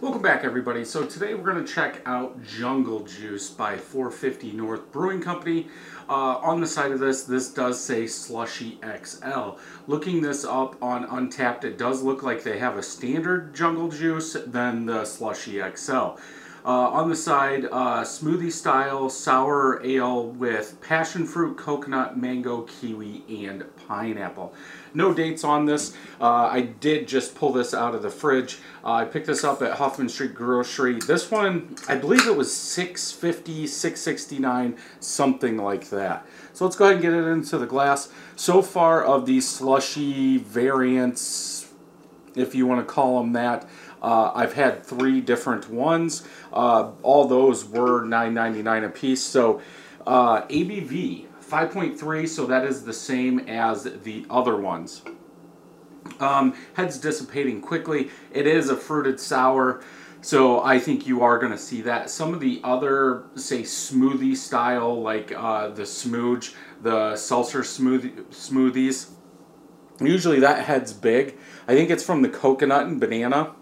Welcome back everybody. So today we're going to check out Jungle Juice by 450 North Brewing Company. Uh, on the side of this, this does say Slushy XL. Looking this up on Untappd, it does look like they have a standard Jungle Juice than the Slushy XL. Uh, on the side, uh, smoothie style sour ale with passion fruit, coconut, mango, kiwi, and pineapple. No dates on this. Uh, I did just pull this out of the fridge. I picked this up at Hoffman Street Grocery. This one, I believe it was 650 669 something like that. So let's go ahead and get it into the glass. So far of these slushy variants, if you want to call them that, uh, I've had three different ones. Uh, all those were $9.99 a piece. So uh, ABV 5.3, so that is the same as the other ones. Um, head's dissipating quickly. It is a fruited sour. So I think you are going to see that. Some of the other, say, smoothie style, like uh, the Smooge, the seltzer smoothie, smoothies, usually that head's big. I think it's from the coconut and banana.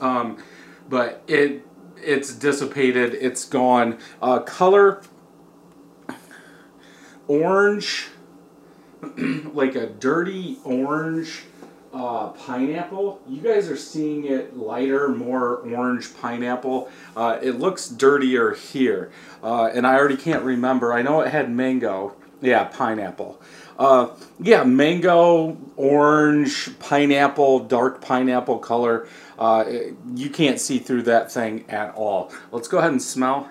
Um, but it it's dissipated. It's gone. Uh, color orange, like a dirty orange uh, pineapple. You guys are seeing it lighter, more orange pineapple. Uh, it looks dirtier here. Uh, and I already can't remember. I know it had mango. Yeah, pineapple. Uh, yeah, mango, orange, pineapple, dark pineapple color. Uh, you can't see through that thing at all. Let's go ahead and smell.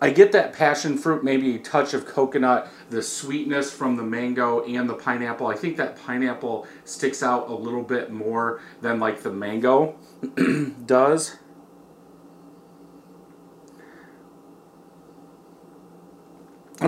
I get that passion fruit, maybe a touch of coconut, the sweetness from the mango and the pineapple. I think that pineapple sticks out a little bit more than like the mango does.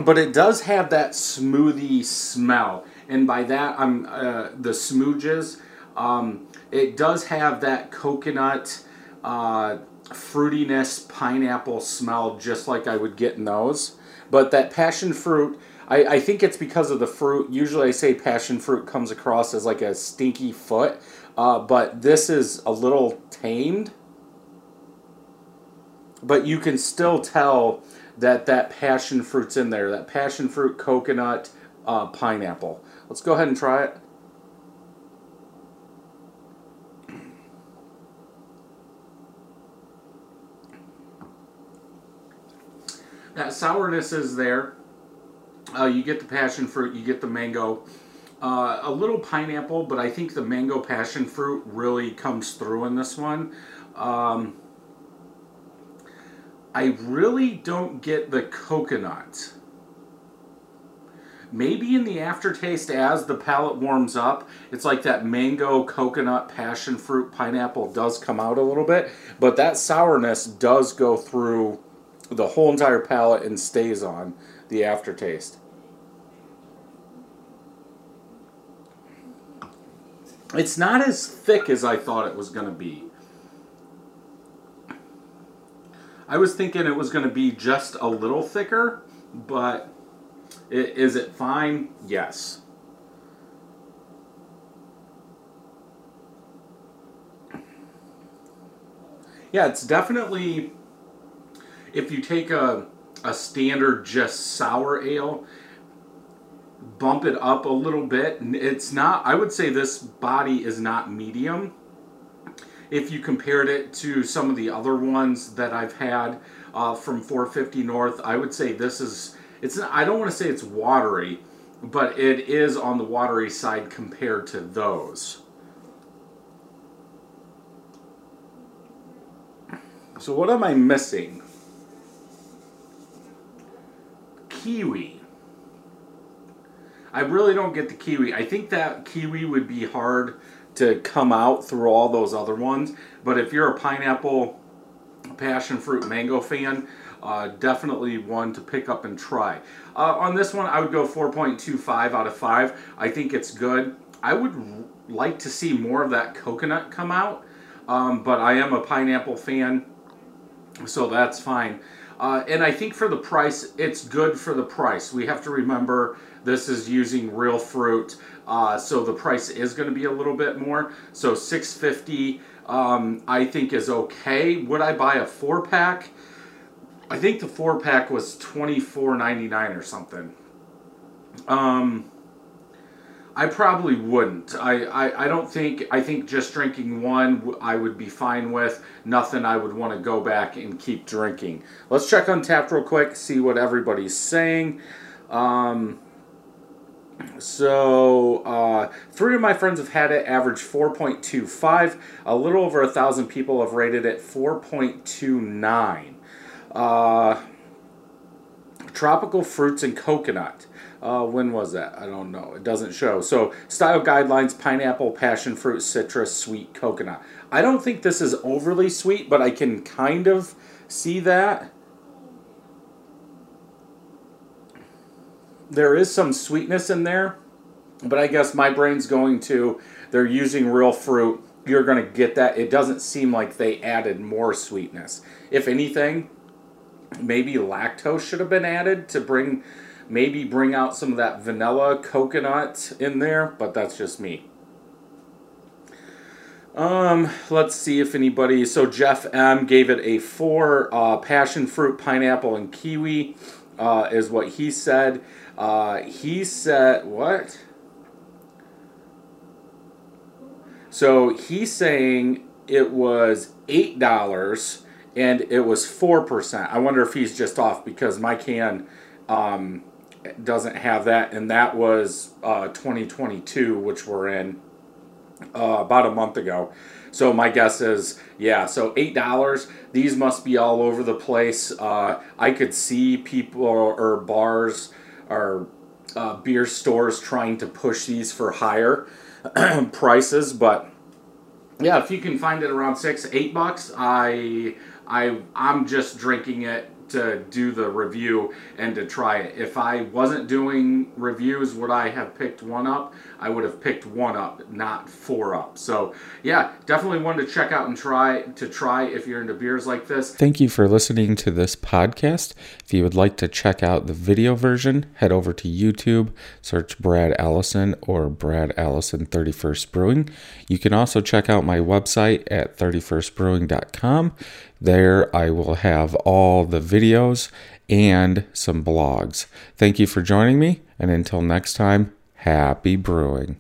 But it does have that smoothie smell. And by that, I'm uh, the smooges. Um, it does have that coconut uh, fruitiness, pineapple smell, just like I would get in those. But that passion fruit, I, I think it's because of the fruit. Usually I say passion fruit comes across as like a stinky foot, uh, but this is a little tamed. But you can still tell that that passion fruit's in there. That passion fruit, coconut, uh, pineapple. Let's go ahead and try it. that sourness is there. Uh, you get the passion fruit, you get the mango, uh, a little pineapple, but I think the mango passion fruit really comes through in this one. Um, I really don't get the coconut. Maybe in the aftertaste as the palate warms up, it's like that mango, coconut, passion fruit, pineapple does come out a little bit, but that sourness does go through the whole entire palate and stays on the aftertaste. It's not as thick as I thought it was going to be. I was thinking it was going to be just a little thicker, but it, is it fine? Yes. Yeah, it's definitely if you take a, a standard just sour ale, bump it up a little bit, it's not, I would say this body is not medium. If you compared it to some of the other ones that I've had uh, from 450 North, I would say this is, it's, I don't want to say it's watery, but it is on the watery side compared to those. So what am I missing? kiwi. I really don't get the kiwi. I think that kiwi would be hard to come out through all those other ones. But if you're a pineapple, passion fruit, mango fan, uh, definitely one to pick up and try. Uh, on this one, I would go 4.25 out of 5. I think it's good. I would like to see more of that coconut come out, um, but I am a pineapple fan, so that's fine. Uh, and I think for the price, it's good for the price. We have to remember this is using real fruit. Uh, so the price is going to be a little bit more. So 650 um, I think is okay. Would I buy a four pack? I think the four pack was twenty four ninety nine or something. Um, I probably wouldn't. I, I, I don't think, I think just drinking one I would be fine with. Nothing I would want to go back and keep drinking. Let's check Untappd real quick, see what everybody's saying. Um, so, uh, three of my friends have had it, average 4.25. A little over a thousand people have rated it 4.29. Uh, tropical fruits and coconut. Uh, when was that? I don't know. It doesn't show. So, style guidelines pineapple, passion fruit, citrus, sweet coconut. I don't think this is overly sweet, but I can kind of see that. There is some sweetness in there, but I guess my brain's going to they're using real fruit. You're going to get that. It doesn't seem like they added more sweetness. If anything, maybe lactose should have been added to bring maybe bring out some of that vanilla coconut in there, but that's just me. Um, let's see if anybody. So Jeff M gave it a four. Uh, passion fruit, pineapple, and kiwi uh, is what he said. Uh, he said what? So he's saying it was eight dollars and it was four percent. I wonder if he's just off because my can um, doesn't have that, and that was uh, 2022, which we're in uh, about a month ago. So my guess is, yeah, so eight dollars. These must be all over the place. Uh, I could see people or bars or uh, beer stores trying to push these for higher prices, but yeah, if you can find it around six, eight bucks, I, I, I'm just drinking it to do the review and to try it. If I wasn't doing reviews, would I have picked one up? I would have picked one up, not four up. So yeah, definitely one to check out and try to try if you're into beers like this. Thank you for listening to this podcast. If you would like to check out the video version, head over to YouTube, search Brad Allison or Brad Allison 31st Brewing. You can also check out my website at 31stbrewing.com. There I will have all the videos and some blogs. Thank you for joining me, and until next time, happy brewing.